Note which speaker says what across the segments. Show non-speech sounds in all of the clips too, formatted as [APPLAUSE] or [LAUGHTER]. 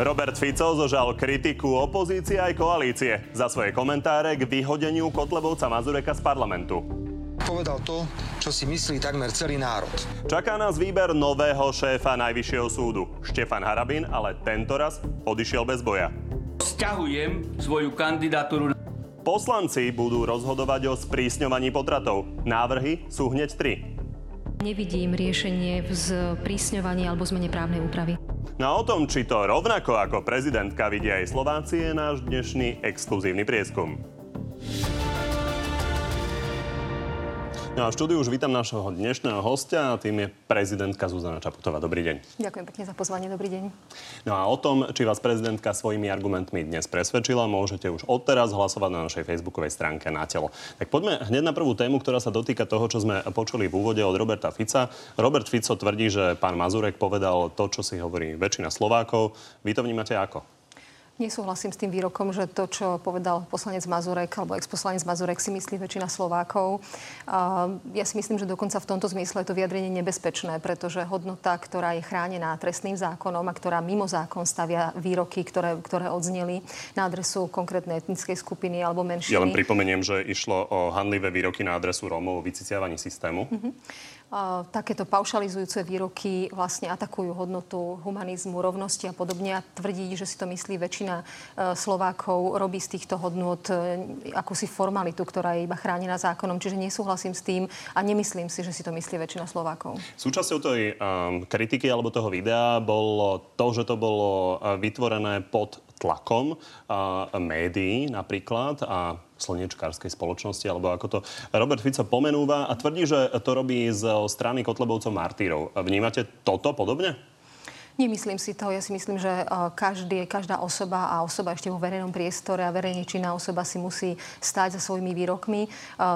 Speaker 1: Robert Fico zožal kritiku opozície aj koalície za svoje komentáre k vyhodeniu Kotlebovca Mazureka z parlamentu.
Speaker 2: Povedal to, čo si myslí takmer celý národ.
Speaker 1: Čaká nás výber nového šéfa Najvyššieho súdu. Štefan Harabin ale tentoraz odišiel bez boja.
Speaker 3: Sťahujem svoju kandidatúru.
Speaker 1: Poslanci budú rozhodovať o sprísňovaní potratov. Návrhy sú hneď tri.
Speaker 4: Nevidím riešenie v sprísňovaní alebo zmene právnej úpravy.
Speaker 1: No a o tom, či to rovnako ako prezidentka vidia aj Slováci, je náš dnešný exkluzívny prieskum. No a v štúdiu už vítam našho dnešného hostia a tým je prezidentka Zuzana Čaputová. Dobrý deň.
Speaker 4: Ďakujem pekne za pozvanie. Dobrý deň.
Speaker 1: No a o tom, či vás prezidentka svojimi argumentmi dnes presvedčila, môžete už odteraz hlasovať na našej facebookovej stránke na telo. Tak poďme hneď na prvú tému, ktorá sa dotýka toho, čo sme počuli v úvode od Roberta Fica. Robert Fico tvrdí, že pán Mazurek povedal to, čo si hovorí väčšina Slovákov. Vy to vnímate ako?
Speaker 4: Nesúhlasím s tým výrokom, že to, čo povedal poslanec Mazurek alebo exposlanec Mazurek si myslí väčšina Slovákov. Ja si myslím, že dokonca v tomto zmysle je to vyjadrenie nebezpečné, pretože hodnota, ktorá je chránená trestným zákonom a ktorá mimo zákon stavia výroky, ktoré, ktoré odzneli na adresu konkrétnej etnickej skupiny alebo menšiny.
Speaker 1: Ja len pripomeniem, že išlo o handlivé výroky na adresu Rómov o vyciciavaní systému. Mm-hmm
Speaker 4: takéto paušalizujúce výroky vlastne atakujú hodnotu humanizmu, rovnosti a podobne a tvrdí, že si to myslí väčšina e, Slovákov, robí z týchto hodnot e, akúsi formalitu, ktorá je iba chránená zákonom. Čiže nesúhlasím s tým a nemyslím si, že si to myslí väčšina Slovákov.
Speaker 1: Súčasťou tej um, kritiky alebo toho videa bolo to, že to bolo vytvorené pod tlakom uh, médií napríklad a slnečkárskej spoločnosti, alebo ako to Robert Fico pomenúva a tvrdí, že to robí z strany Kotlebovcov martírov. Vnímate toto podobne?
Speaker 4: Nemyslím si to. Ja si myslím, že každý, každá osoba a osoba ešte vo verejnom priestore a verejne činná osoba si musí stať za svojimi výrokmi.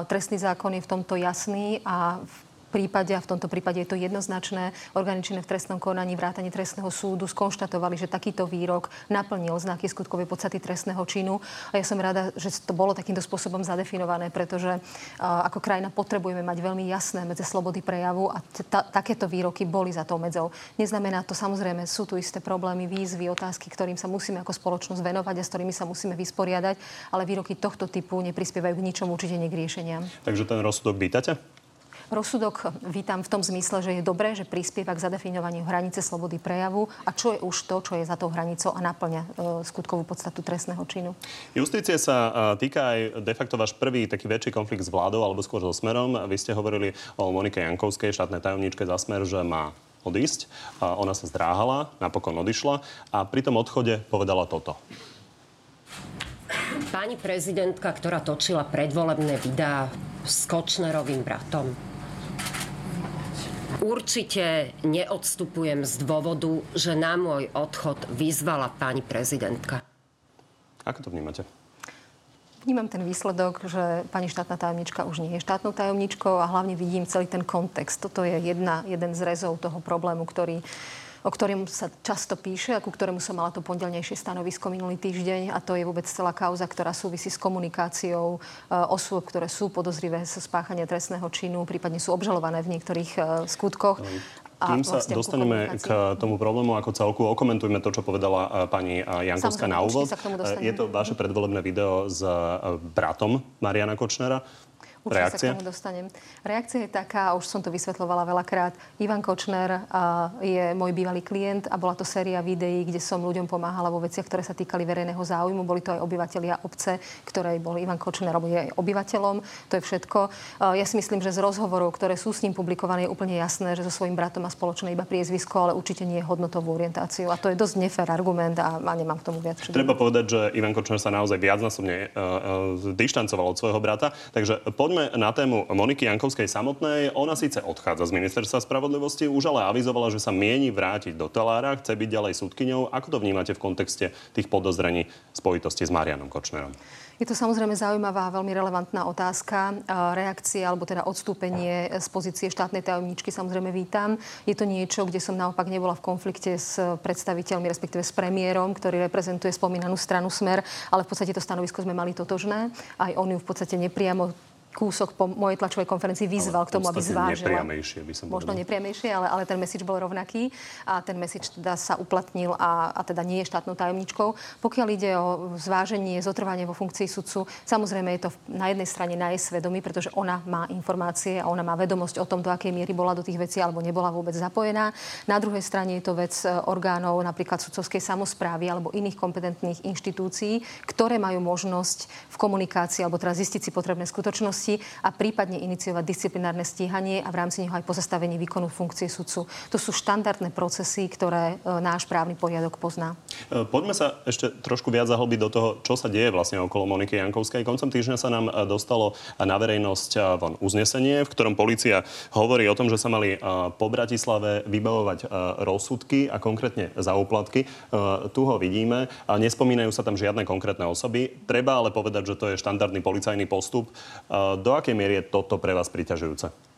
Speaker 4: Trestný zákon je v tomto jasný a v prípade, a v tomto prípade je to jednoznačné, organičné v trestnom konaní vrátane trestného súdu skonštatovali, že takýto výrok naplnil znaky skutkovej podstaty trestného činu. A ja som rada, že to bolo takýmto spôsobom zadefinované, pretože ako krajina potrebujeme mať veľmi jasné medze slobody prejavu a takéto výroky boli za tou medzou. Neznamená to samozrejme, sú tu isté problémy, výzvy, otázky, ktorým sa musíme ako spoločnosť venovať a s ktorými sa musíme vysporiadať, ale výroky tohto typu neprispievajú k ničomu, určite nie k riešeniam.
Speaker 1: Takže ten rozsudok vítate?
Speaker 4: Rozsudok vítam v tom zmysle, že je dobré, že prispieva k zadefinovaniu hranice slobody prejavu a čo je už to, čo je za tou hranicou a naplňa e, skutkovú podstatu trestného činu.
Speaker 1: Justície sa e, týka aj de facto váš prvý taký väčší konflikt s vládou alebo skôr so smerom. Vy ste hovorili o Monike Jankovskej, štátnej tajomníčke za smer, že má odísť. A ona sa zdráhala, napokon odišla a pri tom odchode povedala toto.
Speaker 5: Pani prezidentka, ktorá točila predvolebné videá s Kočnerovým bratom, Určite neodstupujem z dôvodu, že na môj odchod vyzvala pani prezidentka.
Speaker 1: Ako to vnímate?
Speaker 4: Vnímam ten výsledok, že pani štátna tajomnička už nie je štátnou tajomničkou a hlavne vidím celý ten kontext. Toto je jedna, jeden z rezov toho problému, ktorý o ktorom sa často píše a ku ktorému som mala to pondelnejšie stanovisko minulý týždeň a to je vôbec celá kauza, ktorá súvisí s komunikáciou e, osôb, ktoré sú podozrivé zo spáchania trestného činu, prípadne sú obžalované v niektorých e, skutkoch.
Speaker 1: Kým sa vlastne dostaneme k tomu problému ako celku, okomentujme to, čo povedala e, pani Jankovská na úvod. Je to vaše predvolebné video s bratom Mariana Kočnera.
Speaker 4: Určite Reakcia? sa k tomu dostanem. Reakcia je taká, už som to vysvetlovala veľakrát. Ivan Kočner je môj bývalý klient a bola to séria videí, kde som ľuďom pomáhala vo veciach, ktoré sa týkali verejného záujmu. Boli to aj obyvateľia obce, ktoré bol Ivan Kočner, je obyvateľom. To je všetko. Ja si myslím, že z rozhovorov, ktoré sú s ním publikované, je úplne jasné, že so svojím bratom má spoločné iba priezvisko, ale určite nie je hodnotovú orientáciu. A to je dosť nefér argument a, a nemám k tomu viac.
Speaker 1: Treba povedať, že Ivan Kočner sa naozaj viacnásobne uh, uh, dištancoval od svojho brata. Takže poďme poďme na tému Moniky Jankovskej samotnej. Ona síce odchádza z ministerstva spravodlivosti, už ale avizovala, že sa mieni vrátiť do Telára, chce byť ďalej súdkyňou. Ako to vnímate v kontexte tých podozrení spojitosti s Marianom Kočnerom?
Speaker 4: Je to samozrejme zaujímavá veľmi relevantná otázka. Reakcie alebo teda odstúpenie z pozície štátnej tajomničky samozrejme vítam. Je to niečo, kde som naopak nebola v konflikte s predstaviteľmi, respektíve s premiérom, ktorý reprezentuje spomínanú stranu Smer, ale v podstate to stanovisko sme mali totožné. Aj on ju v podstate nepriamo kúsok po mojej tlačovej konferencii vyzval k tomu, aby zvážila.
Speaker 1: by som
Speaker 4: Možno nepriamejšie, ale, ale ten message bol rovnaký a ten message teda sa uplatnil a, a teda nie je štátnou tajomničkou. Pokiaľ ide o zváženie, zotrvanie vo funkcii sudcu, samozrejme je to na jednej strane na jej svedomí, pretože ona má informácie a ona má vedomosť o tom, do akej miery bola do tých vecí alebo nebola vôbec zapojená. Na druhej strane je to vec e, orgánov napríklad sudcovskej samozprávy alebo iných kompetentných inštitúcií, ktoré majú možnosť v komunikácii alebo teda zistiť si potrebné skutočnosti a prípadne iniciovať disciplinárne stíhanie a v rámci neho aj pozastavenie výkonu funkcie sudcu. To sú štandardné procesy, ktoré e, náš právny poriadok pozná.
Speaker 1: E, poďme sa ešte trošku viac zahlbiť do toho, čo sa deje vlastne okolo Moniky Jankovskej. Koncom týždňa sa nám e, dostalo na verejnosť von uznesenie, v ktorom policia hovorí o tom, že sa mali po Bratislave vybavovať rozsudky a konkrétne za úplatky. Tu ho vidíme. Nespomínajú sa tam žiadne konkrétne osoby. Treba ale povedať, že to je štandardný policajný postup. Do akej miery je toto pre vás priťažujúce?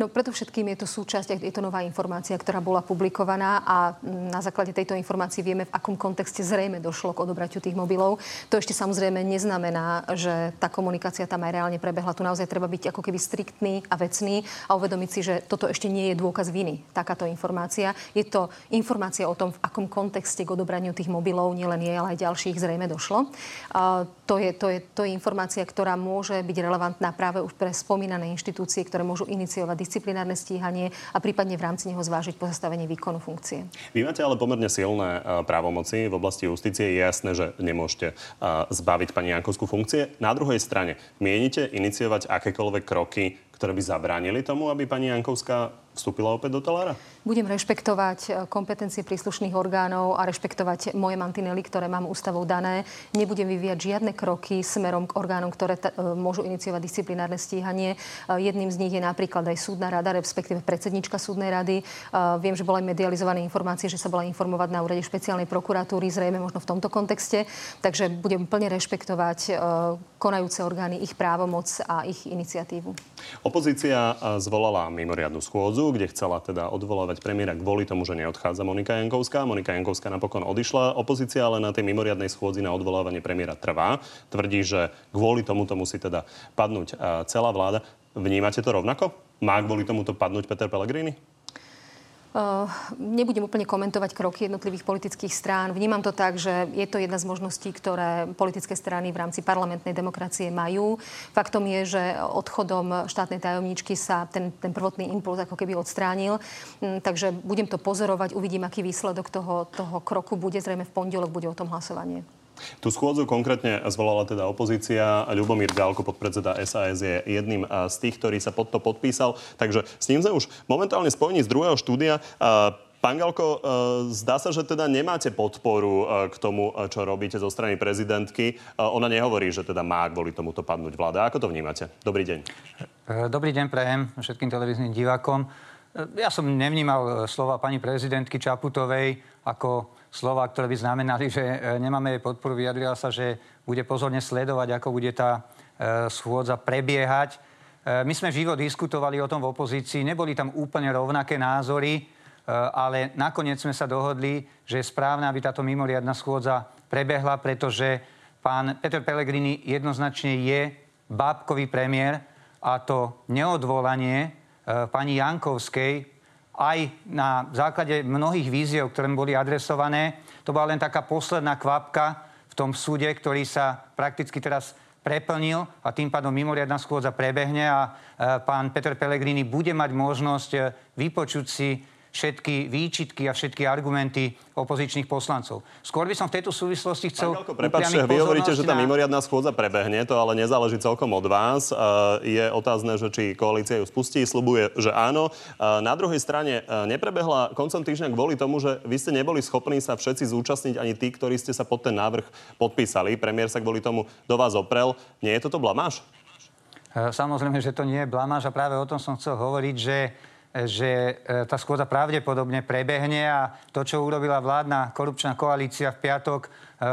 Speaker 4: No predovšetkým je to súčasť, je to nová informácia, ktorá bola publikovaná a na základe tejto informácie vieme, v akom kontexte zrejme došlo k odobratiu tých mobilov. To ešte samozrejme neznamená, že tá komunikácia tam aj reálne prebehla. Tu naozaj treba byť ako keby striktný a vecný a uvedomiť si, že toto ešte nie je dôkaz viny, takáto informácia. Je to informácia o tom, v akom kontexte k odobraniu tých mobilov, nielen jej, ale aj ďalších zrejme došlo. A to, je, to, je, to je informácia, ktorá môže byť relevantná práve už pre spomínané inštitúcie, ktoré môžu iniciovať disciplinárne stíhanie a prípadne v rámci neho zvážiť pozastavenie výkonu funkcie.
Speaker 1: Vy máte ale pomerne silné e, právomoci v oblasti justície. Je jasné, že nemôžete e, zbaviť pani Jankovskú funkcie. Na druhej strane, mienite iniciovať akékoľvek kroky, ktoré by zabránili tomu, aby pani Jankovská vstúpila opäť do talára?
Speaker 4: Budem rešpektovať e, kompetencie príslušných orgánov a rešpektovať moje mantinely, ktoré mám ústavou dané. Nebudem vyvíjať žiadne kroky smerom k orgánom, ktoré t- e, môžu iniciovať disciplinárne stíhanie. E, jedným z nich je napríklad aj súdna rada, respektíve predsednička súdnej rady. Viem, že bola aj medializované informácie, že sa bola informovať na úrade špeciálnej prokuratúry, zrejme možno v tomto kontexte. Takže budem plne rešpektovať konajúce orgány, ich právomoc a ich iniciatívu.
Speaker 1: Opozícia zvolala mimoriadnu schôdzu, kde chcela teda odvolávať premiéra kvôli tomu, že neodchádza Monika Jankovská. Monika Jankovská napokon odišla. Opozícia ale na tej mimoriadnej schôdzi na odvolávanie premiéra trvá. Tvrdí, že kvôli tomuto musí teda padnúť celá vláda. Vnímate to rovnako? Má kvôli tomuto padnúť Peter Pellegrini?
Speaker 4: Uh, nebudem úplne komentovať kroky jednotlivých politických strán. Vnímam to tak, že je to jedna z možností, ktoré politické strany v rámci parlamentnej demokracie majú. Faktom je, že odchodom štátnej tajomníčky sa ten, ten prvotný impuls ako keby odstránil. Um, takže budem to pozorovať, uvidím, aký výsledok toho, toho kroku bude. Zrejme v pondelok bude o tom hlasovanie.
Speaker 1: Tú schôdzu konkrétne zvolala teda opozícia. Ľubomír Ďalko, podpredseda SAS, je jedným z tých, ktorý sa pod to podpísal. Takže s ním sme už momentálne spojení z druhého štúdia. Pán Galko, zdá sa, že teda nemáte podporu k tomu, čo robíte zo strany prezidentky. Ona nehovorí, že teda má kvôli tomuto padnúť vláda. Ako to vnímate? Dobrý deň.
Speaker 6: Dobrý deň prejem všetkým televíznym divákom. Ja som nevnímal slova pani prezidentky Čaputovej ako slova, ktoré by znamenali, že e, nemáme jej podporu. Vyjadrila sa, že bude pozorne sledovať, ako bude tá e, schôdza prebiehať. E, my sme živo diskutovali o tom v opozícii. Neboli tam úplne rovnaké názory, ale nakoniec sme sa dohodli, že je správne, aby táto mimoriadna schôdza prebehla, pretože pán Peter Pellegrini jednoznačne je bábkový premiér a to neodvolanie pani Jankovskej aj na základe mnohých víziev, ktoré boli adresované. To bola len taká posledná kvapka v tom súde, ktorý sa prakticky teraz preplnil a tým pádom mimoriadná schôdza prebehne a e, pán Peter Pellegrini bude mať možnosť e, vypočuť si všetky výčitky a všetky argumenty opozičných poslancov. Skôr by som v tejto súvislosti chcel...
Speaker 1: Prepačte, vy hovoríte, že tá na... mimoriadná schôdza prebehne, to ale nezáleží celkom od vás. Je otázne, že či koalícia ju spustí, slubuje, že áno. Na druhej strane neprebehla koncom týždňa kvôli tomu, že vy ste neboli schopní sa všetci zúčastniť, ani tí, ktorí ste sa pod ten návrh podpísali. Premiér sa kvôli tomu do vás oprel. Nie je toto blamáž?
Speaker 6: Samozrejme, že to nie je blamáž a práve o tom som chcel hovoriť, že že e, tá schôdza pravdepodobne prebehne a to, čo urobila vládna korupčná koalícia v piatok, e,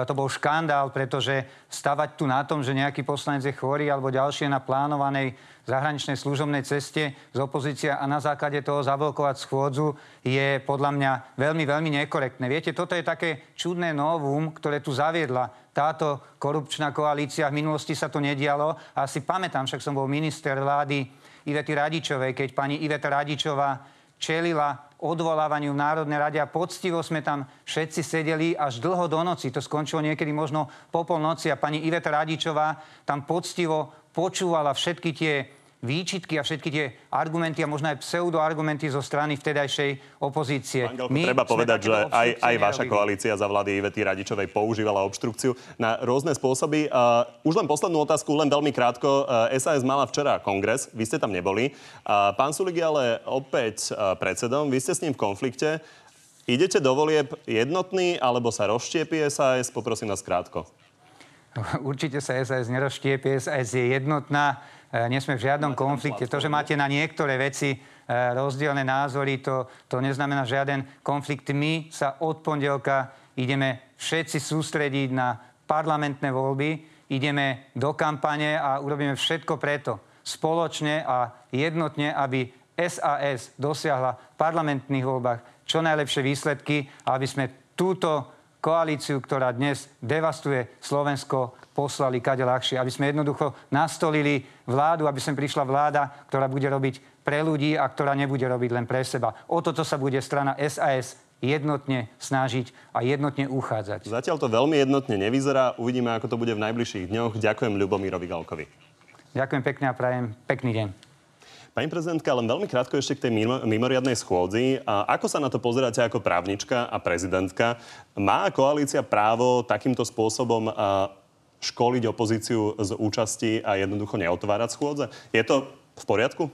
Speaker 6: to bol škandál, pretože stavať tu na tom, že nejaký poslanec je chorý alebo ďalšie na plánovanej zahraničnej služobnej ceste z opozícia a na základe toho zablokovať schôdzu je podľa mňa veľmi, veľmi nekorektné. Viete, toto je také čudné novum, ktoré tu zaviedla táto korupčná koalícia. V minulosti sa to nedialo. A si pamätám, však som bol minister vlády Ivety Radičovej, keď pani Iveta Radičová čelila odvolávaniu v Národnej rade a poctivo sme tam všetci sedeli až dlho do noci. To skončilo niekedy možno po polnoci a pani Iveta Radičová tam poctivo počúvala všetky tie výčitky a všetky tie argumenty a možno aj pseudoargumenty zo strany vtedajšej opozície.
Speaker 1: Pán My treba povedať, že aj, aj vaša koalícia za vlády Ivety Radičovej používala obštrukciu na rôzne spôsoby. Uh, už len poslednú otázku, len veľmi krátko. Uh, SAS mala včera kongres, vy ste tam neboli. Uh, pán Sulik je ale opäť uh, predsedom, vy ste s ním v konflikte. Idete do volieb jednotný, alebo sa rozštiepí SAS? Poprosím vás krátko. [LAUGHS]
Speaker 6: Určite sa SAS nerozštiepie, SAS je jednotná. Nie sme v žiadnom konflikte. To, že máte na niektoré veci e, rozdielne názory, to, to neznamená žiaden konflikt. My sa od pondelka ideme všetci sústrediť na parlamentné voľby, ideme do kampane a urobíme všetko preto spoločne a jednotne, aby SAS dosiahla v parlamentných voľbách čo najlepšie výsledky a aby sme túto koalíciu, ktorá dnes devastuje Slovensko, poslali kade ľahšie. Aby sme jednoducho nastolili vládu, aby sem prišla vláda, ktorá bude robiť pre ľudí a ktorá nebude robiť len pre seba. O toto sa bude strana SAS jednotne snažiť a jednotne uchádzať.
Speaker 1: Zatiaľ to veľmi jednotne nevyzerá. Uvidíme, ako to bude v najbližších dňoch. Ďakujem Ľubomírovi Galkovi.
Speaker 6: Ďakujem pekne a prajem pekný deň.
Speaker 1: Pani prezidentka, len veľmi krátko ešte k tej mimoriadnej schôdzi. A ako sa na to pozeráte ako právnička a prezidentka? Má koalícia právo takýmto spôsobom školiť opozíciu z účasti a jednoducho neotvárať schôdze? Je to v poriadku?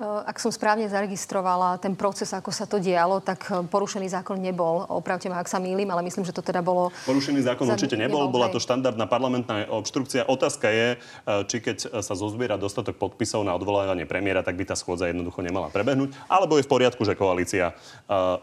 Speaker 4: Eh, ak som správne zaregistrovala ten proces, ako sa to dialo, tak eh, porušený zákon nebol. Opravte ma, ak sa mýlim, ale myslím, že to teda bolo...
Speaker 1: Porušený zákon za... určite nebol, nebol bola to štandardná parlamentná obštrukcia. Otázka je, eh, či keď sa zozbiera dostatok podpisov na odvolávanie premiéra, tak by tá schôdza jednoducho nemala prebehnúť, alebo je v poriadku, že koalícia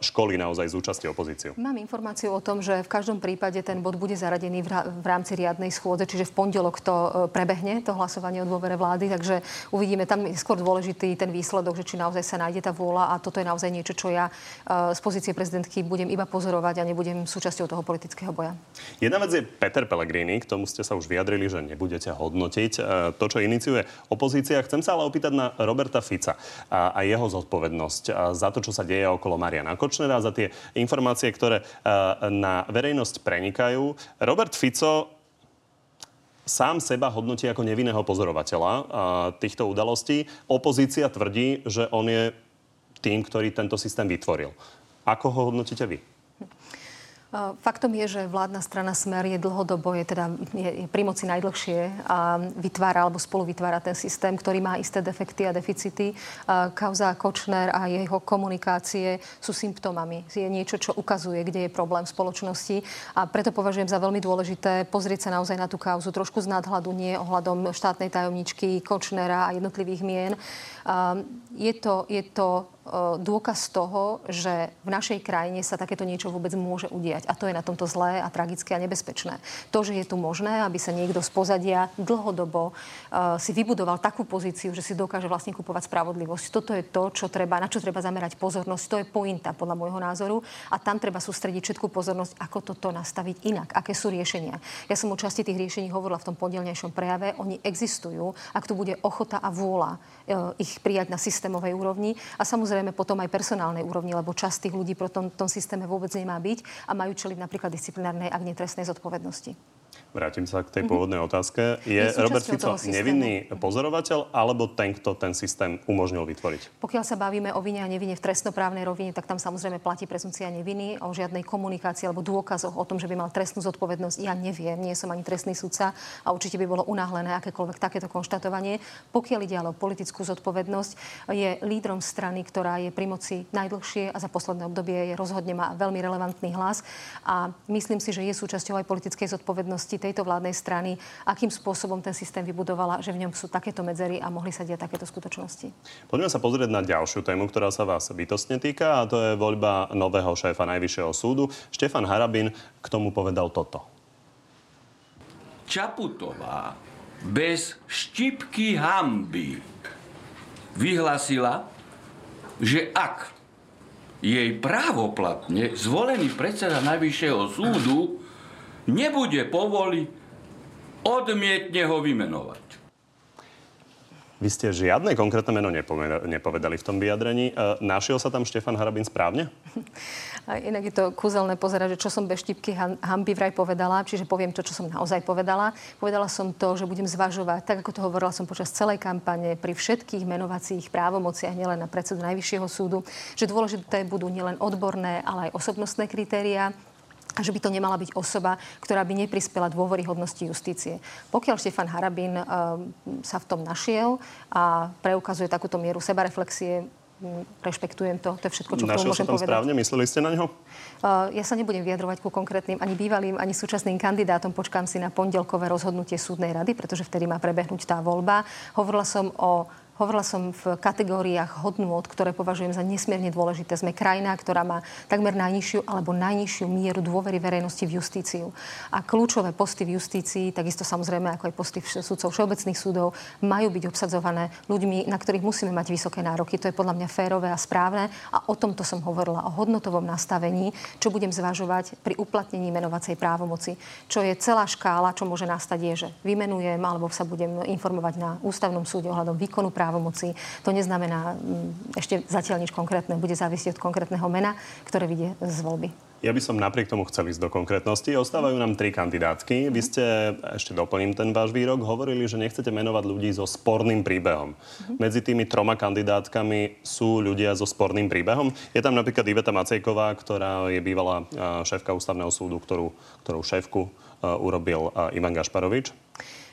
Speaker 1: školí naozaj z účasti opozíciu.
Speaker 4: Mám informáciu o tom, že v každom prípade ten bod bude zaradený v rámci riadnej schôdze, čiže v pondelok to prebehne, to hlasovanie o dôvere vlády, takže uvidíme, tam je skôr dôležitý ten výsledok výsledok, že či naozaj sa nájde tá vôľa a toto je naozaj niečo, čo ja uh, z pozície prezidentky budem iba pozorovať a nebudem súčasťou toho politického boja.
Speaker 1: Jedna vec je Peter Pellegrini, k tomu ste sa už vyjadrili, že nebudete hodnotiť uh, to, čo iniciuje opozícia. Chcem sa ale opýtať na Roberta Fica a, jeho zodpovednosť za to, čo sa deje okolo Mariana Kočnera, za tie informácie, ktoré uh, na verejnosť prenikajú. Robert Fico sám seba hodnotí ako nevinného pozorovateľa týchto udalostí. Opozícia tvrdí, že on je tým, ktorý tento systém vytvoril. Ako ho hodnotíte vy?
Speaker 4: Faktom je, že vládna strana Smer je dlhodobo, je teda je, je pri moci najdlhšie a vytvára alebo spolu vytvára ten systém, ktorý má isté defekty a deficity. A kauza Kočner a jeho komunikácie sú symptómami. Je niečo, čo ukazuje, kde je problém v spoločnosti a preto považujem za veľmi dôležité pozrieť sa naozaj na tú kauzu trošku z nadhľadu, nie ohľadom štátnej tajomničky Kočnera a jednotlivých mien. A je to, je to E, dôkaz toho, že v našej krajine sa takéto niečo vôbec môže udiať. A to je na tomto zlé a tragické a nebezpečné. To, že je tu možné, aby sa niekto z pozadia dlhodobo uh, si vybudoval takú pozíciu, že si dokáže vlastne kupovať spravodlivosť. Toto je to, čo treba, na čo treba zamerať pozornosť. To je pointa podľa môjho názoru. A tam treba sústrediť všetku pozornosť, ako toto nastaviť inak, aké sú riešenia. Ja som o časti tých riešení hovorila v tom pondelnejšom prejave. Oni existujú, ak tu bude ochota a vôľa uh, ich prijať na systémovej úrovni. A samozrejme potom aj personálnej úrovni, lebo časť tých ľudí pro tom, tom systéme vôbec nemá byť a majú čeliť napríklad disciplinárnej, ak netrestnej zodpovednosti.
Speaker 1: Vrátim sa k tej mhm. pôvodnej otázke. Je, Robert Fico nevinný pozorovateľ alebo ten, kto ten systém umožnil vytvoriť?
Speaker 4: Pokiaľ sa bavíme o vine a nevine v trestnoprávnej rovine, tak tam samozrejme platí prezumcia neviny. O žiadnej komunikácii alebo dôkazoch o tom, že by mal trestnú zodpovednosť, ja neviem. Nie som ani trestný sudca a určite by bolo unáhlené akékoľvek takéto konštatovanie. Pokiaľ ide ale o politickú zodpovednosť, je lídrom strany, ktorá je pri moci najdlhšie a za posledné obdobie je rozhodne má veľmi relevantný hlas. A myslím si, že je súčasťou aj politickej zodpovednosti tejto vládnej strany, akým spôsobom ten systém vybudovala, že v ňom sú takéto medzery a mohli sa diať takéto skutočnosti.
Speaker 1: Poďme sa pozrieť na ďalšiu tému, ktorá sa vás bytostne týka a to je voľba nového šéfa Najvyššieho súdu. Štefan Harabin k tomu povedal toto.
Speaker 3: Čaputová bez štipky hamby vyhlasila, že ak jej právoplatne zvolený predseda Najvyššieho súdu nebude povoli, odmietne ho vymenovať.
Speaker 1: Vy ste žiadne konkrétne meno nepovedali v tom vyjadrení. E, našiel sa tam Štefan Harabin správne?
Speaker 4: A inak je to kúzelné pozerať, že čo som bez štipky hamby vraj povedala, čiže poviem to, čo som naozaj povedala. Povedala som to, že budem zvažovať, tak ako to hovorila som počas celej kampane, pri všetkých menovacích právomociach, nielen na predsedu Najvyššieho súdu, že dôležité budú nielen odborné, ale aj osobnostné kritéria a že by to nemala byť osoba, ktorá by neprispela dôveryhodnosti justície. Pokiaľ Štefan Harabin uh, sa v tom našiel a preukazuje takúto mieru sebareflexie, rešpektujem to. To je všetko, čo Našiel môžem
Speaker 1: povedať. správne? Mysleli ste na ňo?
Speaker 4: Uh, ja sa nebudem vyjadrovať ku konkrétnym ani bývalým, ani súčasným kandidátom. Počkám si na pondelkové rozhodnutie súdnej rady, pretože vtedy má prebehnúť tá voľba. Hovorila som o Hovorila som v kategóriách hodnôt, ktoré považujem za nesmierne dôležité. Sme krajina, ktorá má takmer najnižšiu alebo najnižšiu mieru dôvery verejnosti v justíciu. A kľúčové posty v justícii, takisto samozrejme ako aj posty sudcov všeobecných súdov, majú byť obsadzované ľuďmi, na ktorých musíme mať vysoké nároky. To je podľa mňa férové a správne. A o tomto som hovorila, o hodnotovom nastavení, čo budem zvažovať pri uplatnení menovacej právomoci. Čo je celá škála, čo môže nastať, je, že vymenujem alebo sa budem informovať na ústavnom súde ohľadom výkonu práv právomoci. To neznamená ešte zatiaľ nič konkrétne. Bude závisieť od konkrétneho mena, ktoré vyjde z voľby.
Speaker 1: Ja by som napriek tomu chcel ísť do konkrétnosti. Ostávajú nám tri kandidátky. Vy ste, ešte doplním ten váš výrok, hovorili, že nechcete menovať ľudí so sporným príbehom. Uh-huh. Medzi tými troma kandidátkami sú ľudia so sporným príbehom. Je tam napríklad Iveta Macejková, ktorá je bývalá šéfka ústavného súdu, ktorú, ktorú šéfku urobil Ivan Gašparovič.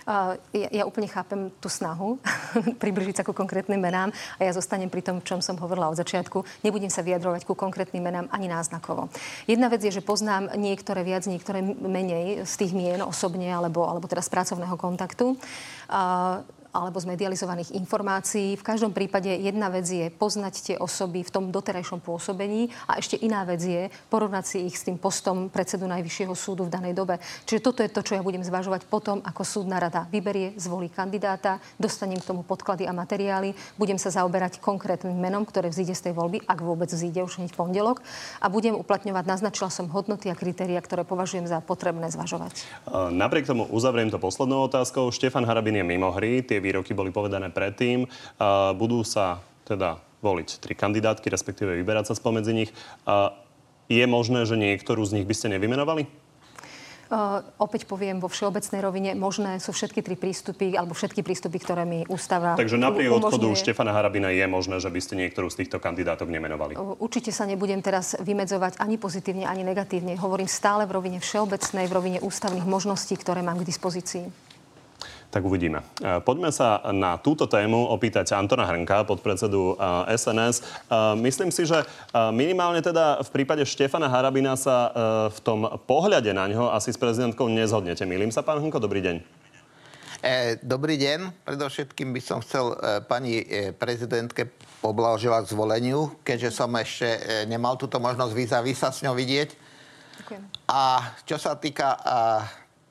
Speaker 4: Uh, ja, ja úplne chápem tú snahu [LAUGHS] približiť sa ku konkrétnym menám a ja zostanem pri tom, čom som hovorila od začiatku. Nebudem sa vyjadrovať ku konkrétnym menám ani náznakovo. Jedna vec je, že poznám niektoré viac, niektoré menej z tých mien osobne alebo, alebo teda z pracovného kontaktu. Uh, alebo z medializovaných informácií. V každom prípade jedna vec je poznať tie osoby v tom doterajšom pôsobení a ešte iná vec je porovnať si ich s tým postom predsedu Najvyššieho súdu v danej dobe. Čiže toto je to, čo ja budem zvažovať potom, ako súdna rada vyberie, zvolí kandidáta, dostanem k tomu podklady a materiály, budem sa zaoberať konkrétnym menom, ktoré vzíde z tej voľby, ak vôbec vzíde už hneď pondelok a budem uplatňovať, naznačila som hodnoty a kritéria, ktoré považujem za potrebné zvažovať.
Speaker 1: Napriek tomu uzavriem to poslednou otázkou. Štefan Harabin je mimo hry. Tie výroky boli povedané predtým. Budú sa teda voliť tri kandidátky, respektíve vyberať sa spomedzi nich. Je možné, že niektorú z nich by ste nevymenovali?
Speaker 4: Uh, opäť poviem, vo všeobecnej rovine možné sú všetky tri prístupy, alebo všetky prístupy, ktoré mi ústava
Speaker 1: Takže napriek umožňuje. odchodu Štefana Harabina je možné, že by ste niektorú z týchto kandidátok nemenovali?
Speaker 4: Uh, určite sa nebudem teraz vymedzovať ani pozitívne, ani negatívne. Hovorím stále v rovine všeobecnej, v rovine ústavných možností, ktoré mám k dispozícii.
Speaker 1: Tak uvidíme. E, poďme sa na túto tému opýtať Antona Hrnka, podpredsedu SNS. E, myslím si, že e, minimálne teda v prípade Štefana Harabina sa v tom pohľade na ňo asi s prezidentkou nezhodnete. Milím sa, pán Hrnko? Dobrý deň.
Speaker 7: Dobrý deň. Predovšetkým by som chcel pani prezidentke poblahoželať zvoleniu, keďže som ešte nemal túto možnosť víza sa s ňou vidieť. Ďakujem. A čo sa týka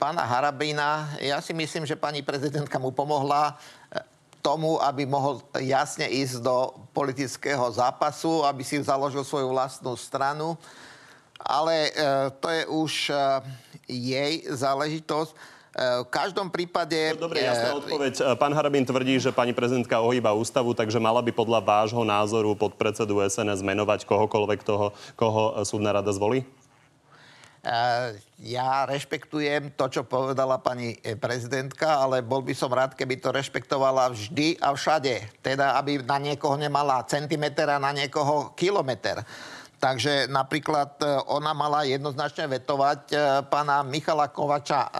Speaker 7: pána Harabina, ja si myslím, že pani prezidentka mu pomohla e, tomu, aby mohol jasne ísť do politického zápasu, aby si založil svoju vlastnú stranu. Ale e, to je už e, jej záležitosť. E, v každom prípade...
Speaker 1: No, dobre, jasná odpoveď. Pán Harabin tvrdí, že pani prezidentka ohýba ústavu, takže mala by podľa vášho názoru pod predsedu SNS menovať kohokoľvek toho, koho súdna rada zvolí?
Speaker 7: Eh, ja rešpektujem to, čo povedala pani eh, prezidentka, ale bol by som rád, keby to rešpektovala vždy a všade. Teda, aby na niekoho nemala centimeter a na niekoho kilometr. Takže napríklad eh, ona mala jednoznačne vetovať pána Michala Kovača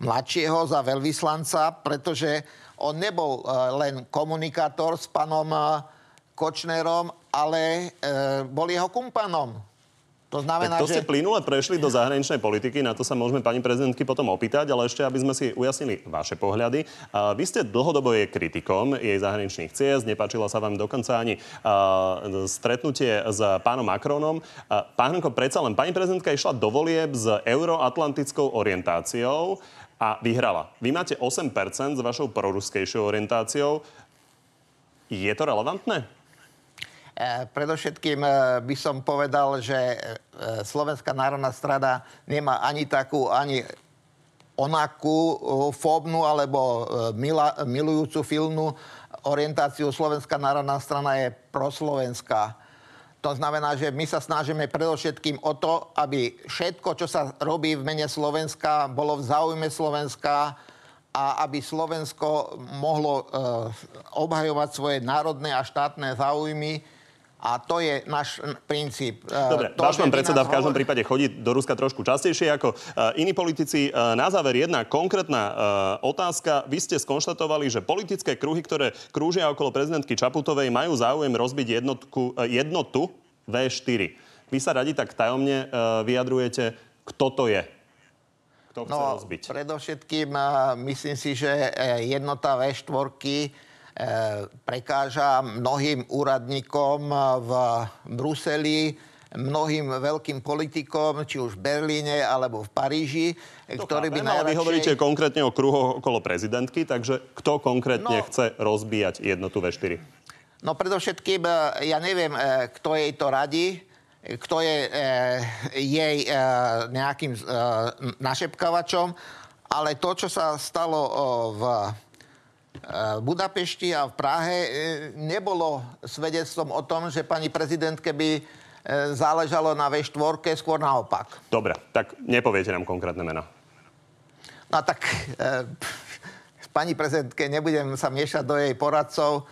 Speaker 7: mladšieho za veľvyslanca, pretože on nebol len komunikátor s pánom Kočnerom, ale bol jeho kumpanom.
Speaker 1: To znamená, tak to že... ste plynule prešli do zahraničnej politiky, na to sa môžeme pani prezidentky potom opýtať, ale ešte, aby sme si ujasnili vaše pohľady. A vy ste dlhodobo jej kritikom jej zahraničných ciest, nepáčila sa vám dokonca ani a, stretnutie s pánom Macronom. A, pán Hrnko, predsa len pani prezidentka išla do volieb s euroatlantickou orientáciou. a vyhrala. Vy máte 8% s vašou proruskejšou orientáciou. Je to relevantné?
Speaker 7: E, predovšetkým e, by som povedal, že e, Slovenská národná strada nemá ani takú, ani onakú fóbnu alebo mila, milujúcu filmnú orientáciu. Slovenská národná strana je proslovenská. To znamená, že my sa snažíme predovšetkým o to, aby všetko, čo sa robí v mene Slovenska, bolo v záujme Slovenska a aby Slovensko mohlo uh, obhajovať svoje národné a štátne záujmy a to je náš princíp.
Speaker 1: E, Dobre, to, váš pán predseda v každom prípade chodí do Ruska trošku častejšie ako uh, iní politici. Uh, na záver jedna konkrétna otázka. Vy ste skonštatovali, že politické kruhy, ktoré krúžia okolo prezidentky Čaputovej, majú záujem rozbiť jednotku, jednotu V4. Vy sa radi tak tajomne vyjadrujete, kto to je? Kto chce
Speaker 7: no,
Speaker 1: rozbiť?
Speaker 7: Predovšetkým myslím si, že jednota V4 E, prekáža mnohým úradníkom v Bruseli, mnohým veľkým politikom, či už v Berlíne alebo v Paríži,
Speaker 1: to ktorí by najradšej... Ale vy hovoríte konkrétne o kruhoch okolo prezidentky, takže kto konkrétne no, chce rozbíjať jednotu V4?
Speaker 7: No predovšetkým, e, ja neviem, e, kto jej to radí, kto je jej nejakým našepkávačom, ale to, čo sa stalo v v Budapešti a v Prahe e, nebolo svedectvom o tom, že pani prezidentke by e, záležalo na V4, skôr naopak.
Speaker 1: Dobre, tak nepoviete nám konkrétne mena.
Speaker 7: No tak e, pani prezidentke nebudem sa miešať do jej poradcov,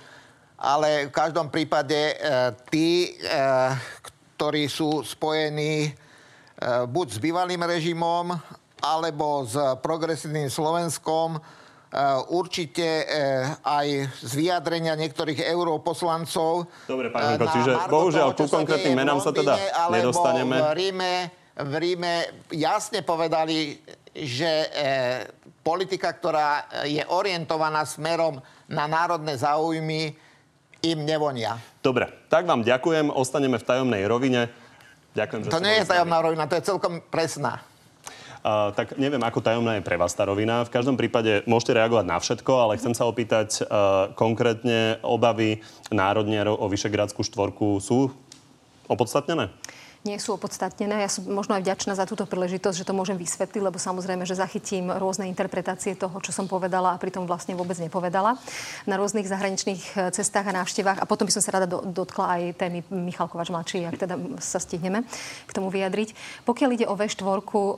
Speaker 7: ale v každom prípade e, tí, e, ktorí sú spojení e, buď s bývalým režimom, alebo s progresívnym Slovenskom, určite eh, aj z vyjadrenia niektorých europoslancov.
Speaker 1: Dobre, pán Minko, eh, čiže bohužiaľ ku konkrétnym menám sa teda nedostaneme.
Speaker 7: V Ríme, v Ríme jasne povedali, že politika, ktorá je orientovaná smerom na národné záujmy, im nevonia.
Speaker 1: Dobre, tak vám ďakujem. Ostaneme v tajomnej rovine. Ďakujem, že
Speaker 7: To nie je tajomná rovina, to je celkom presná
Speaker 1: tak neviem, ako tajomná je pre vás tá rovina. V každom prípade môžete reagovať na všetko, ale chcem sa opýtať uh, konkrétne obavy národniarov o Vyšegradskú štvorku sú opodstatnené?
Speaker 4: Nie sú opodstatnené. Ja som možno aj vďačná za túto príležitosť, že to môžem vysvetliť, lebo samozrejme, že zachytím rôzne interpretácie toho, čo som povedala a pritom vlastne vôbec nepovedala na rôznych zahraničných e, cestách a návštevách. A potom by som sa rada do, dotkla aj témy Michal Kovač mladší, ak teda sa stihneme k tomu vyjadriť. Pokiaľ ide o V4,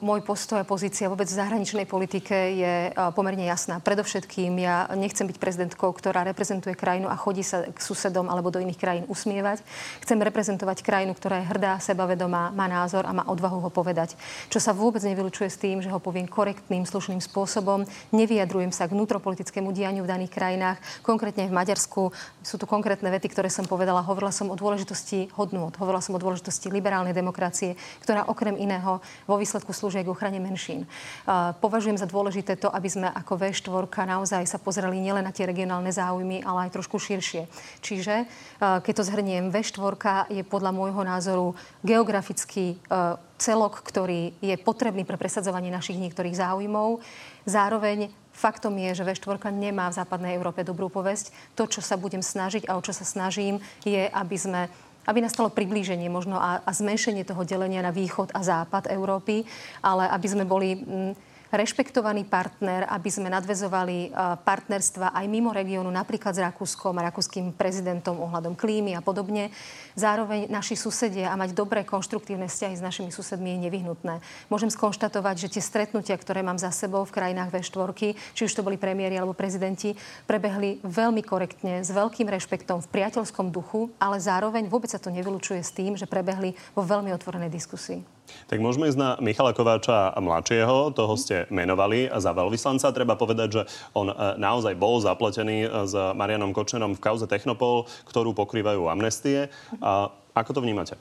Speaker 4: môj postoj a pozícia vôbec v zahraničnej politike je e, pomerne jasná. Predovšetkým ja nechcem byť prezidentkou, ktorá reprezentuje krajinu a chodí sa k susedom alebo do iných krajín usmievať. Chcem reprezentovať krajinu, ktorá je hrdá, seba sebavedomá, má názor a má odvahu ho povedať. Čo sa vôbec nevylučuje s tým, že ho poviem korektným, slušným spôsobom. Nevyjadrujem sa k vnútropolitickému dianiu v daných krajinách. Konkrétne v Maďarsku sú tu konkrétne vety, ktoré som povedala. Hovorila som o dôležitosti hodnôt, hovorila som o dôležitosti liberálnej demokracie, ktorá okrem iného vo výsledku slúži k ochrane menšín. Považujem za dôležité to, aby sme ako V4 naozaj sa pozreli nielen na tie regionálne záujmy, ale aj trošku širšie. Čiže, keď to zhrniem, V4 je podľa môjho názoru geografický e, celok, ktorý je potrebný pre presadzovanie našich niektorých záujmov. Zároveň faktom je, že V4 nemá v západnej Európe dobrú povesť. To, čo sa budem snažiť a o čo sa snažím, je, aby sme aby nastalo priblíženie možno a, a zmenšenie toho delenia na východ a západ Európy, ale aby sme boli... Mm, rešpektovaný partner, aby sme nadvezovali e, partnerstva aj mimo regiónu, napríklad s Rakúskom a rakúskym prezidentom ohľadom klímy a podobne. Zároveň naši susedia a mať dobré konštruktívne vzťahy s našimi susedmi je nevyhnutné. Môžem skonštatovať, že tie stretnutia, ktoré mám za sebou v krajinách V4, či už to boli premiéry alebo prezidenti, prebehli veľmi korektne, s veľkým rešpektom, v priateľskom duchu, ale zároveň vôbec sa to nevylučuje s tým, že prebehli vo veľmi otvorenej diskusii.
Speaker 1: Tak môžeme ísť na Michala Kováča mladšieho, toho ste menovali za veľvyslanca. Treba povedať, že on e, naozaj bol zapletený e, s Marianom Kočnerom v kauze Technopol, ktorú pokrývajú amnestie. A ako to vnímate?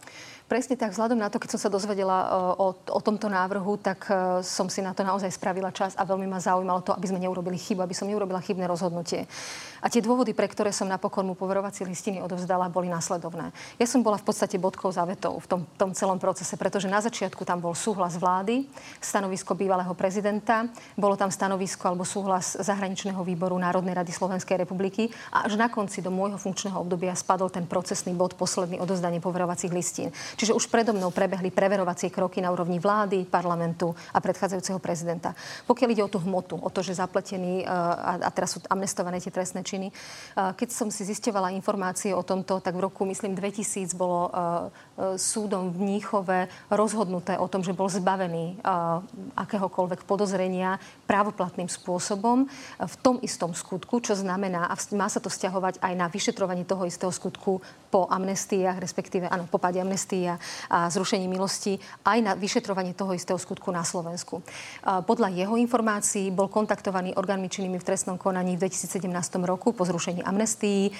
Speaker 4: Presne tak, vzhľadom na to, keď som sa dozvedela e, o, o tomto návrhu, tak e, som si na to naozaj spravila čas a veľmi ma zaujímalo to, aby sme neurobili chybu, aby som neurobila chybné rozhodnutie. A tie dôvody, pre ktoré som napokon mu poverovacie listiny odovzdala, boli následovné. Ja som bola v podstate bodkou za vetou v tom, tom celom procese, pretože na začiatku tam bol súhlas vlády, stanovisko bývalého prezidenta, bolo tam stanovisko alebo súhlas zahraničného výboru Národnej rady Slovenskej republiky a až na konci do môjho funkčného obdobia spadol ten procesný bod, posledný odozdanie poverovacích listín. Čiže už predo mnou prebehli preverovacie kroky na úrovni vlády, parlamentu a predchádzajúceho prezidenta. Pokiaľ ide o tú hmotu, o to, že zapletení a, a teraz sú amnestované tie trestné činy. Keď som si zisťovala informácie o tomto, tak v roku, myslím, 2000 bolo súdom v Mníchove rozhodnuté o tom, že bol zbavený akéhokoľvek podozrenia právoplatným spôsobom v tom istom skutku, čo znamená, a má sa to stiahovať aj na vyšetrovanie toho istého skutku po amnestíach, respektíve áno, po páde amnestii a, a zrušení milosti, aj na vyšetrovanie toho istého skutku na Slovensku. Podľa jeho informácií bol kontaktovaný orgánmi činnými v trestnom konaní v 2017 roku po zrušení amnestii.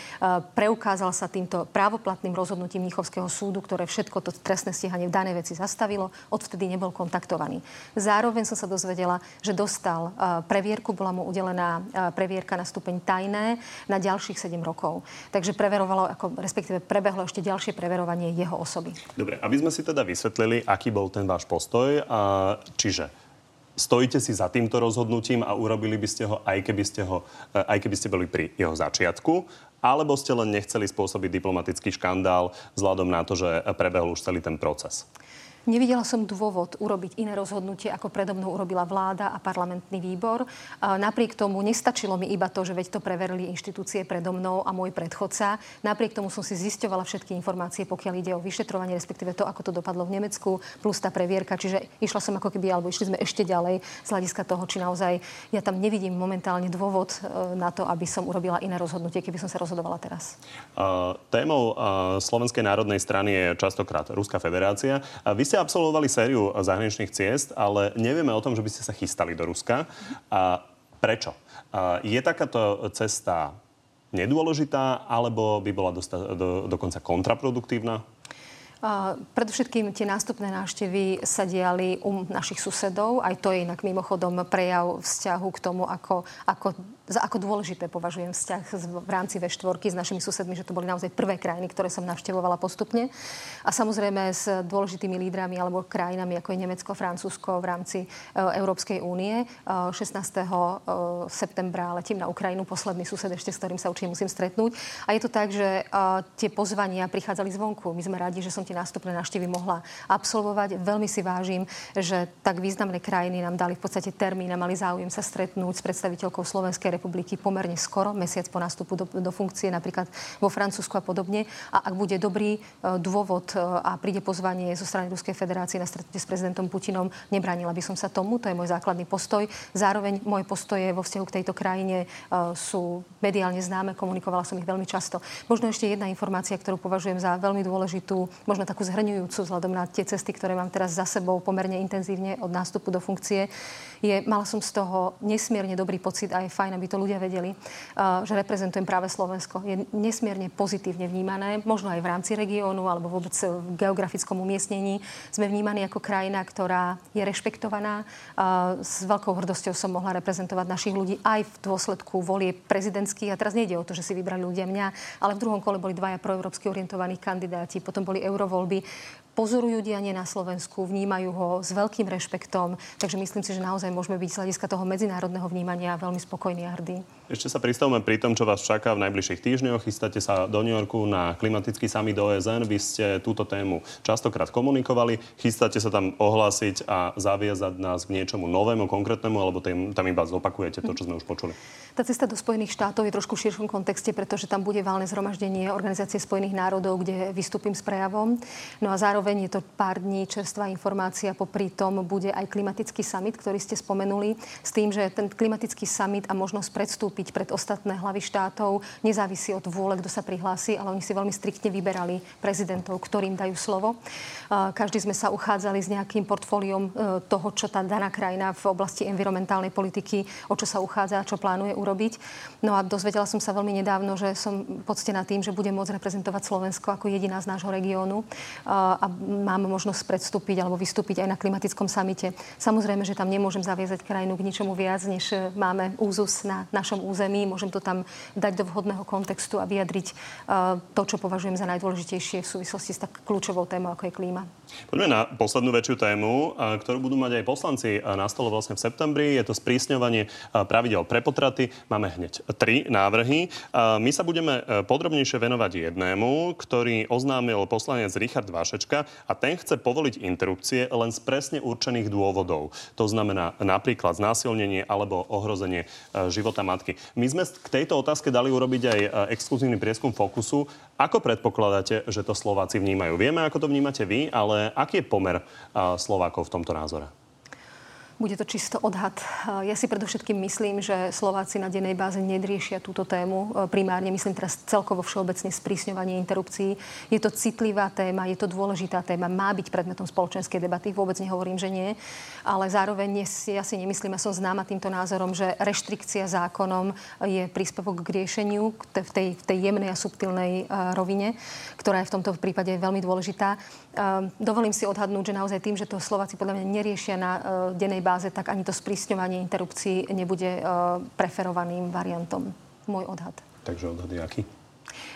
Speaker 4: Preukázal sa týmto právoplatným rozhodnutím Mnichovského súdu, ktoré všetko to trestné stíhanie v danej veci zastavilo. Odvtedy nebol kontaktovaný. Zároveň som sa dozvedela, že dostal previerku, bola mu udelená previerka na stupeň tajné na ďalších 7 rokov. Takže preverovalo, ako, respektíve prebehlo ešte ďalšie preverovanie jeho osoby.
Speaker 1: Dobre, aby sme si teda vysvetlili, aký bol ten váš postoj. A, čiže stojíte si za týmto rozhodnutím a urobili by ste ho, aj keby ste, ho, e, aj keby ste boli pri jeho začiatku, alebo ste len nechceli spôsobiť diplomatický škandál vzhľadom na to, že prebehol už celý ten proces?
Speaker 4: Nevidela som dôvod urobiť iné rozhodnutie, ako predo mnou urobila vláda a parlamentný výbor. Napriek tomu nestačilo mi iba to, že veď to preverili inštitúcie predo mnou a môj predchodca. Napriek tomu som si zisťovala všetky informácie, pokiaľ ide o vyšetrovanie, respektíve to, ako to dopadlo v Nemecku, plus tá previerka. Čiže išla som ako keby, alebo išli sme ešte ďalej z hľadiska toho, či naozaj ja tam nevidím momentálne dôvod e, na to, aby som urobila iné rozhodnutie, keby som sa rozhodovala teraz.
Speaker 1: Uh, témou uh, Slovenskej národnej strany je častokrát Ruská federácia. Uh, vy ste absolvovali sériu zahraničných ciest, ale nevieme o tom, že by ste sa chystali do Ruska. A prečo? A je takáto cesta nedôležitá, alebo by bola dosta, do, dokonca kontraproduktívna?
Speaker 4: Uh, predovšetkým tie nástupné návštevy sa diali u našich susedov. Aj to je inak mimochodom prejav vzťahu k tomu, ako, ako za ako dôležité považujem vzťah v rámci V4 s našimi susedmi, že to boli naozaj prvé krajiny, ktoré som navštevovala postupne. A samozrejme s dôležitými lídrami alebo krajinami, ako je Nemecko, Francúzsko v rámci e, Európskej únie. 16. E, e, septembra letím na Ukrajinu, posledný sused ešte, s ktorým sa určite musím stretnúť. A je to tak, že tie pozvania prichádzali zvonku. My sme radi, že som tie nástupné návštevy mohla absolvovať. Veľmi si vážim, že tak významné krajiny nám dali v podstate termín a mali záujem sa stretnúť s predstaviteľkou Slovenskej republiky pomerne skoro, mesiac po nástupu do, do funkcie, napríklad vo Francúzsku a podobne. A ak bude dobrý e, dôvod e, a príde pozvanie zo strany Ruskej federácie na stretnutie s prezidentom Putinom, nebránila by som sa tomu, to je môj základný postoj. Zároveň moje postoje vo vzťahu k tejto krajine e, sú mediálne známe, komunikovala som ich veľmi často. Možno ešte jedna informácia, ktorú považujem za veľmi dôležitú, možno takú zhrňujúcu vzhľadom na tie cesty, ktoré mám teraz za sebou pomerne intenzívne od nástupu do funkcie, je, mala som z toho nesmierne dobrý pocit a je fajn, aby to ľudia vedeli, že reprezentujem práve Slovensko. Je nesmierne pozitívne vnímané, možno aj v rámci regiónu alebo vôbec v geografickom umiestnení. Sme vnímaní ako krajina, ktorá je rešpektovaná. S veľkou hrdosťou som mohla reprezentovať našich ľudí aj v dôsledku volie prezidentských. A teraz nejde o to, že si vybrali ľudia mňa, ale v druhom kole boli dvaja proeurópsky orientovaní kandidáti, potom boli eurovoľby pozorujú dianie na Slovensku, vnímajú ho s veľkým rešpektom. Takže myslím si, že naozaj môžeme byť z hľadiska toho medzinárodného vnímania veľmi spokojní a hrdí.
Speaker 1: Ešte sa pristavme pri tom, čo vás čaká v najbližších týždňoch. Chystáte sa do New Yorku na klimatický summit OSN. Vy ste túto tému častokrát komunikovali. Chystáte sa tam ohlásiť a zaviazať nás k niečomu novému, konkrétnemu, alebo tým, tam iba zopakujete to, čo sme už počuli?
Speaker 4: Tá cesta do Spojených štátov je trošku v širšom kontexte, pretože tam bude válne zhromaždenie Organizácie Spojených národov, kde vystúpim s prejavom. No a zároveň je to pár dní čerstvá informácia. Popri tom bude aj klimatický summit, ktorý ste spomenuli, s tým, že ten klimatický summit a možnosť predstúpiť pred ostatné hlavy štátov nezávisí od vôle, kto sa prihlási, ale oni si veľmi striktne vyberali prezidentov, ktorým dajú slovo. Každý sme sa uchádzali s nejakým portfóliom e, toho, čo tá daná krajina v oblasti environmentálnej politiky, o čo sa uchádza, čo plánuje urobiť. No a dozvedela som sa veľmi nedávno, že som poctená tým, že budem môcť reprezentovať Slovensko ako jediná z nášho regiónu. A máme možnosť predstúpiť alebo vystúpiť aj na klimatickom samite. Samozrejme, že tam nemôžem zaviazať krajinu k ničomu viac, než máme úzus na našom území. Môžem to tam dať do vhodného kontextu a vyjadriť to, čo považujem za najdôležitejšie v súvislosti s tak kľúčovou témou, ako je klíma.
Speaker 1: Poďme na poslednú väčšiu tému, ktorú budú mať aj poslanci na stole vlastne v septembri. Je to sprísňovanie pravidel pre potraty. Máme hneď tri návrhy. My sa budeme podrobnejšie venovať jednému, ktorý oznámil poslanec Richard Vašečka a ten chce povoliť interrupcie len z presne určených dôvodov. To znamená napríklad znásilnenie alebo ohrozenie života matky. My sme k tejto otázke dali urobiť aj exkluzívny prieskum Fokusu. Ako predpokladáte, že to Slováci vnímajú? Vieme, ako to vnímate vy, ale aký je pomer Slovákov v tomto názore?
Speaker 4: Bude to čisto odhad. Ja si predovšetkým myslím, že Slováci na dennej báze nedriešia túto tému. Primárne myslím teraz celkovo všeobecne sprísňovanie interrupcií. Je to citlivá téma, je to dôležitá téma, má byť predmetom spoločenskej debaty. Vôbec nehovorím, že nie. Ale zároveň ja si nemyslím, a som známa týmto názorom, že reštrikcia zákonom je príspevok k riešeniu v tej, v tej jemnej a subtilnej rovine, ktorá je v tomto prípade veľmi dôležitá. Dovolím si odhadnúť, že naozaj tým, že to Slováci podľa mňa neriešia na dennej báze, tak ani to sprísňovanie interrupcií nebude e, preferovaným variantom. Môj odhad.
Speaker 1: Takže odhad je aký?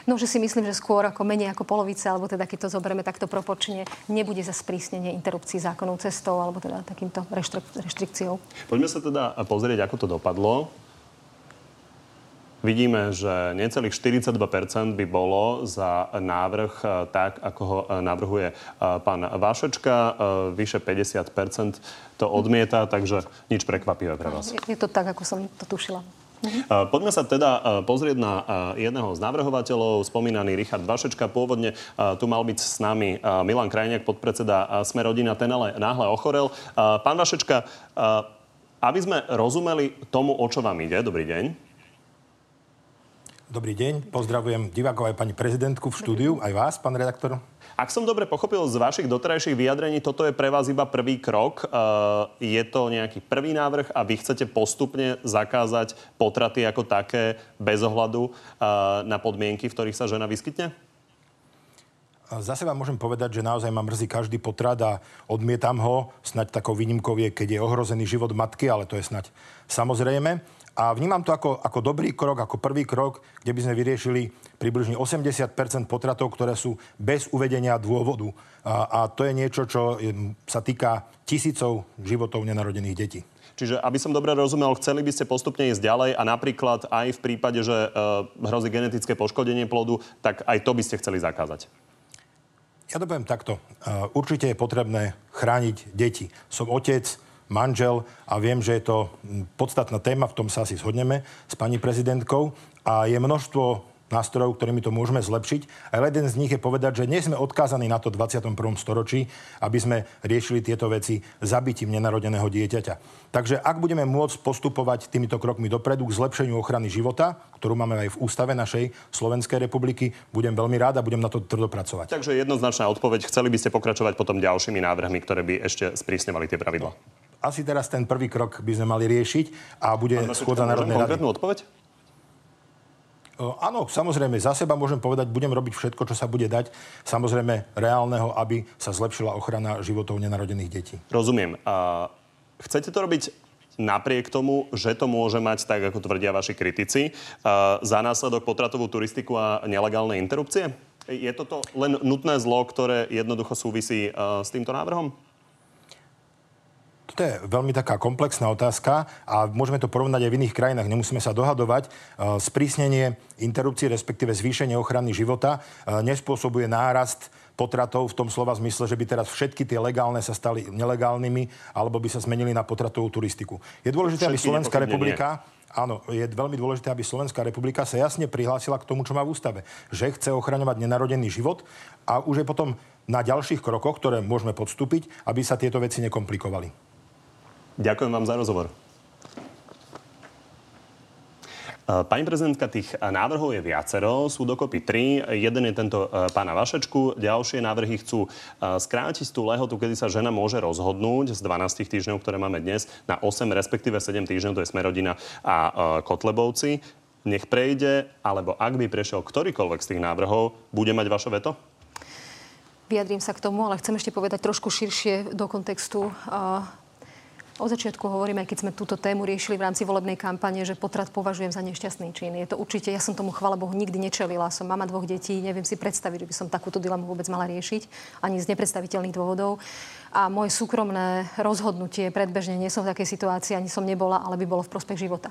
Speaker 4: No, že si myslím, že skôr ako menej ako polovica, alebo teda keď to zoberieme takto proporčne, nebude za sprísnenie interrupcií zákonnou cestou, alebo teda takýmto reštrik- reštrikciou.
Speaker 1: Poďme sa teda pozrieť, ako to dopadlo vidíme, že necelých 42% by bolo za návrh e, tak, ako ho e, navrhuje e, pán Vášečka. Vyše 50% to odmieta, takže nič prekvapivé pre vás.
Speaker 4: Je to tak, ako som to tušila.
Speaker 1: Mhm. Poďme sa teda pozrieť na jedného z navrhovateľov, spomínaný Richard Vašečka. Pôvodne tu mal byť s nami Milan Krajniak, podpredseda Sme rodina, ten ale náhle ochorel. Pán Vašečka, aby sme rozumeli tomu, o čo vám ide, dobrý deň.
Speaker 8: Dobrý deň, pozdravujem divákov aj pani prezidentku v štúdiu, aj vás, pán redaktor.
Speaker 1: Ak som dobre pochopil z vašich doterajších vyjadrení, toto je pre vás iba prvý krok. Je to nejaký prvý návrh a vy chcete postupne zakázať potraty ako také bez ohľadu na podmienky, v ktorých sa žena vyskytne?
Speaker 8: Za seba môžem povedať, že naozaj ma mrzí každý potrat a odmietam ho. Snaď takou výnimkou je, keď je ohrozený život matky, ale to je snaď samozrejme. A vnímam to ako, ako dobrý krok, ako prvý krok, kde by sme vyriešili približne 80% potratov, ktoré sú bez uvedenia dôvodu. A, a to je niečo, čo sa týka tisícov životov nenarodených detí.
Speaker 1: Čiže, aby som dobre rozumel, chceli by ste postupne ísť ďalej a napríklad aj v prípade, že e, hrozí genetické poškodenie plodu, tak aj to by ste chceli zakázať.
Speaker 8: Ja to poviem takto. E, určite je potrebné chrániť deti. Som otec, manžel a viem, že je to podstatná téma, v tom sa asi zhodneme s pani prezidentkou a je množstvo nástrojov, ktorými to môžeme zlepšiť. A jeden z nich je povedať, že nie sme odkázaní na to 21. storočí, aby sme riešili tieto veci zabitím nenarodeného dieťaťa. Takže ak budeme môcť postupovať týmito krokmi dopredu k zlepšeniu ochrany života, ktorú máme aj v ústave našej Slovenskej republiky, budem veľmi rád a budem na to tvrdo pracovať.
Speaker 1: Takže jednoznačná odpoveď. Chceli by ste pokračovať potom ďalšími návrhmi, ktoré by ešte sprísňovali tie pravidla?
Speaker 8: Asi teraz ten prvý krok by sme mali riešiť a bude schôdza Národnej rady.
Speaker 1: odpoveď?
Speaker 8: Áno, samozrejme, za seba môžem povedať, budem robiť všetko, čo sa bude dať, samozrejme reálneho, aby sa zlepšila ochrana životov nenarodených detí.
Speaker 1: Rozumiem. A chcete to robiť napriek tomu, že to môže mať, tak ako tvrdia vaši kritici, za následok potratovú turistiku a nelegálne interrupcie? Je toto len nutné zlo, ktoré jednoducho súvisí s týmto návrhom?
Speaker 8: To je veľmi taká komplexná otázka a môžeme to porovnať aj v iných krajinách. Nemusíme sa dohadovať. E, sprísnenie interrupcií, respektíve zvýšenie ochrany života e, nespôsobuje nárast potratov v tom slova zmysle, že by teraz všetky tie legálne sa stali nelegálnymi alebo by sa zmenili na potratovú turistiku. Je dôležité, aby Slovenská republika Áno, je veľmi dôležité, aby Slovenská republika sa jasne prihlásila k tomu, čo má v ústave. Že chce ochraňovať nenarodený život a už je potom na ďalších krokoch, ktoré môžeme podstúpiť, aby sa tieto veci nekomplikovali.
Speaker 1: Ďakujem vám za rozhovor. Pani prezidentka, tých návrhov je viacero, sú dokopy tri. Jeden je tento e, pána Vašečku, ďalšie návrhy chcú e, skrátiť tú lehotu, kedy sa žena môže rozhodnúť z 12 týždňov, ktoré máme dnes, na 8, respektíve 7 týždňov, to je Smerodina a e, Kotlebovci. Nech prejde, alebo ak by prešiel ktorýkoľvek z tých návrhov, bude mať vaše veto?
Speaker 4: vyjadrím sa k tomu, ale chcem ešte povedať trošku širšie do kontextu od začiatku hovorím, aj keď sme túto tému riešili v rámci volebnej kampane, že potrat považujem za nešťastný čin. Je to určite, ja som tomu, chvala Bohu, nikdy nečelila. Som mama dvoch detí, neviem si predstaviť, že by som takúto dilemu vôbec mala riešiť, ani z nepredstaviteľných dôvodov. A moje súkromné rozhodnutie predbežne nie som v takej situácii, ani som nebola, ale by bolo v prospech života.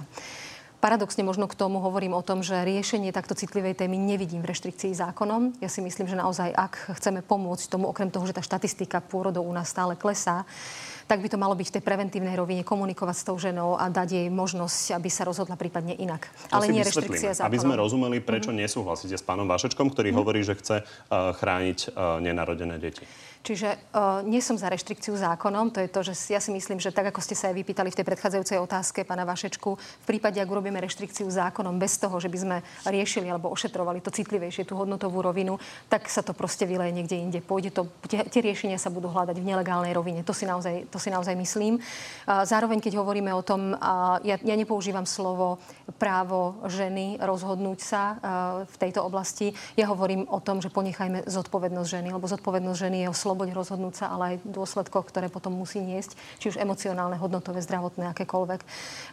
Speaker 4: Paradoxne možno k tomu hovorím o tom, že riešenie takto citlivej témy nevidím v reštrikcii zákonom. Ja si myslím, že naozaj, ak chceme pomôcť tomu, okrem toho, že tá štatistika pôrodov u nás stále klesá, tak by to malo byť v tej preventívnej rovine komunikovať s tou ženou a dať jej možnosť, aby sa rozhodla prípadne inak.
Speaker 1: To Ale nie reštrikcia zákonom. Aby sme rozumeli, prečo mm-hmm. nesúhlasíte s pánom Vašečkom, ktorý mm-hmm. hovorí, že chce uh, chrániť uh, nenarodené deti.
Speaker 4: Čiže uh, nie som za reštrikciu zákonom, to je to, že ja si myslím, že tak ako ste sa aj vypýtali v tej predchádzajúcej otázke pána Vašečku, v prípade, ak urobíme reštrikciu zákonom bez toho, že by sme riešili alebo ošetrovali to citlivejšie, tú hodnotovú rovinu, tak sa to proste vyleje niekde inde. Pôjde to, tie, tie riešenia sa budú hľadať v nelegálnej rovine. To si naozaj, to si naozaj myslím. Zároveň, keď hovoríme o tom, ja, ja nepoužívam slovo právo ženy rozhodnúť sa v tejto oblasti. Ja hovorím o tom, že ponechajme zodpovednosť ženy, lebo zodpovednosť ženy je o slobode rozhodnúť sa, ale aj dôsledkoch, ktoré potom musí niesť, či už emocionálne, hodnotové, zdravotné, akékoľvek.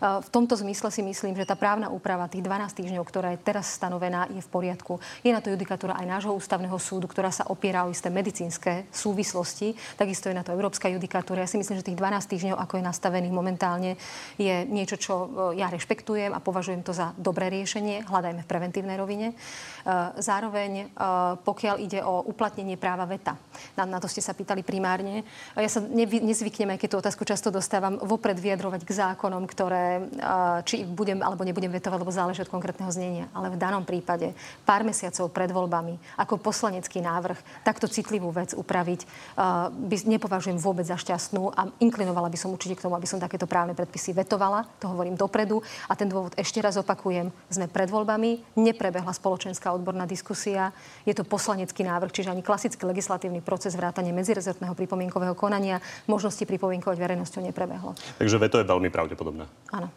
Speaker 4: V tomto zmysle si myslím, že tá právna úprava tých 12 týždňov, ktorá je teraz stanovená, je v poriadku. Je na to judikatúra aj nášho ústavného súdu, ktorá sa opiera o isté medicínske súvislosti. Takisto je na to európska judikatúra. Ja si myslím, že tých 12 týždňov, ako je nastavených momentálne, je niečo, čo e, ja rešpektujem a považujem to za dobré riešenie. Hľadajme v preventívnej rovine. E, zároveň, e, pokiaľ ide o uplatnenie práva veta, na, na to ste sa pýtali primárne. Ja sa nevy, nezvyknem, aj keď tú otázku často dostávam, vopred vyjadrovať k zákonom, ktoré či budem alebo nebudem vetovať, lebo záleží od konkrétneho znenia. Ale v danom prípade pár mesiacov pred voľbami ako poslanecký návrh takto citlivú vec upraviť by nepovažujem vôbec za šťastnú inklinovala by som určite k tomu, aby som takéto právne predpisy vetovala. To hovorím dopredu. A ten dôvod ešte raz opakujem. Sme pred voľbami, neprebehla spoločenská odborná diskusia. Je to poslanecký návrh, čiže ani klasický legislatívny proces vrátane medzirezortného pripomienkového konania možnosti pripomienkovať verejnosťou neprebehlo.
Speaker 1: Takže veto je veľmi pravdepodobné.
Speaker 4: Áno.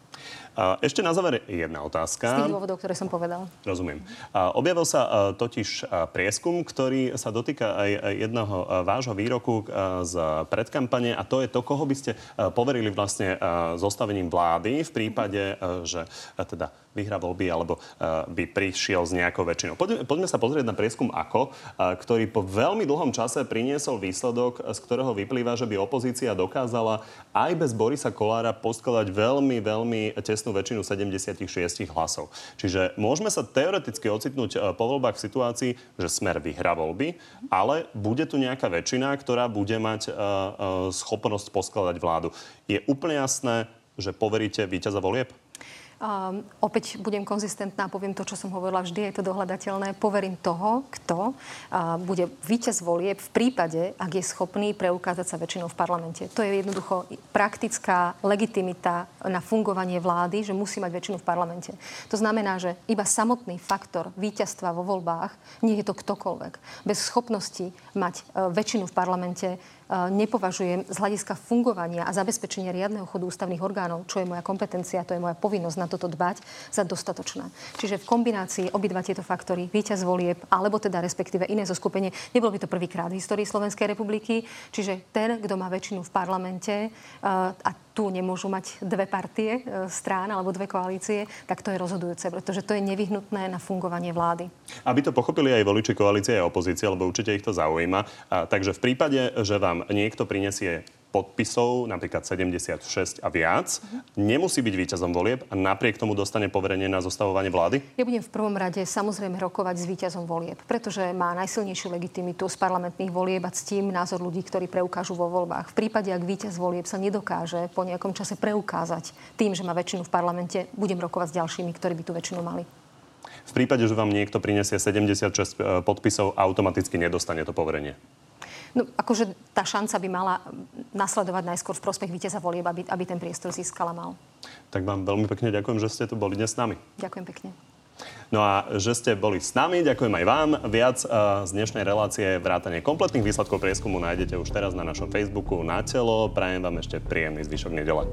Speaker 1: Ešte na záver jedna otázka.
Speaker 4: Z tých dôvodov, ktoré som povedal.
Speaker 1: Rozumiem. Objavil sa totiž prieskum, ktorý sa dotýka aj jedného vášho výroku z predkampane a to je to, koho by ste poverili vlastne zostavením vlády v prípade, že teda vyhrá voľby alebo by prišiel s nejakou väčšinou. Poďme, poďme sa pozrieť na prieskum AKO, ktorý po veľmi dlhom čase priniesol výsledok, z ktorého vyplýva, že by opozícia dokázala aj bez Borisa Kolára poskladať veľmi, veľmi tesnú väčšinu 76 hlasov. Čiže môžeme sa teoreticky ocitnúť uh, po voľbách v situácii, že Smer vyhrá voľby, ale bude tu nejaká väčšina, ktorá bude mať uh, uh, schopnosť poskladať vládu. Je úplne jasné, že poveríte víťaza volieb?
Speaker 4: Um, opäť budem konzistentná, poviem to, čo som hovorila, vždy je to dohľadateľné. Poverím toho, kto uh, bude víťaz volieb v prípade, ak je schopný preukázať sa väčšinou v parlamente. To je jednoducho praktická legitimita na fungovanie vlády, že musí mať väčšinu v parlamente. To znamená, že iba samotný faktor víťazstva vo voľbách, nie je to ktokoľvek, bez schopnosti mať uh, väčšinu v parlamente, nepovažujem z hľadiska fungovania a zabezpečenia riadneho chodu ústavných orgánov, čo je moja kompetencia, to je moja povinnosť na toto dbať, za dostatočné. Čiže v kombinácii obidva tieto faktory, víťaz volieb, alebo teda respektíve iné zoskupenie, nebolo by to prvýkrát v histórii Slovenskej republiky, čiže ten, kto má väčšinu v parlamente a tu nemôžu mať dve partie e, strán alebo dve koalície, tak to je rozhodujúce, pretože to je nevyhnutné na fungovanie vlády.
Speaker 1: Aby to pochopili aj voliči koalície a opozície, lebo určite ich to zaujíma. A, takže v prípade, že vám niekto prinesie podpisov, napríklad 76 a viac, nemusí byť víťazom volieb a napriek tomu dostane poverenie na zostavovanie vlády?
Speaker 4: Ja budem v prvom rade samozrejme rokovať s víťazom volieb, pretože má najsilnejšiu legitimitu z parlamentných volieb a ctím názor ľudí, ktorí preukážu vo voľbách. V prípade, ak víťaz volieb sa nedokáže po nejakom čase preukázať tým, že má väčšinu v parlamente, budem rokovať s ďalšími, ktorí by tú väčšinu mali.
Speaker 1: V prípade, že vám niekto prinesie 76 e, podpisov, automaticky nedostane to poverenie.
Speaker 4: No, akože tá šanca by mala nasledovať najskôr v prospech víťaza volieb, aby, aby ten priestor získala mal.
Speaker 1: Tak vám veľmi pekne ďakujem, že ste tu boli dnes s nami.
Speaker 4: Ďakujem pekne.
Speaker 1: No a že ste boli s nami, ďakujem aj vám. Viac uh, z dnešnej relácie vrátane kompletných výsledkov prieskumu nájdete už teraz na našom Facebooku na telo. Prajem vám ešte príjemný zvyšok nedele.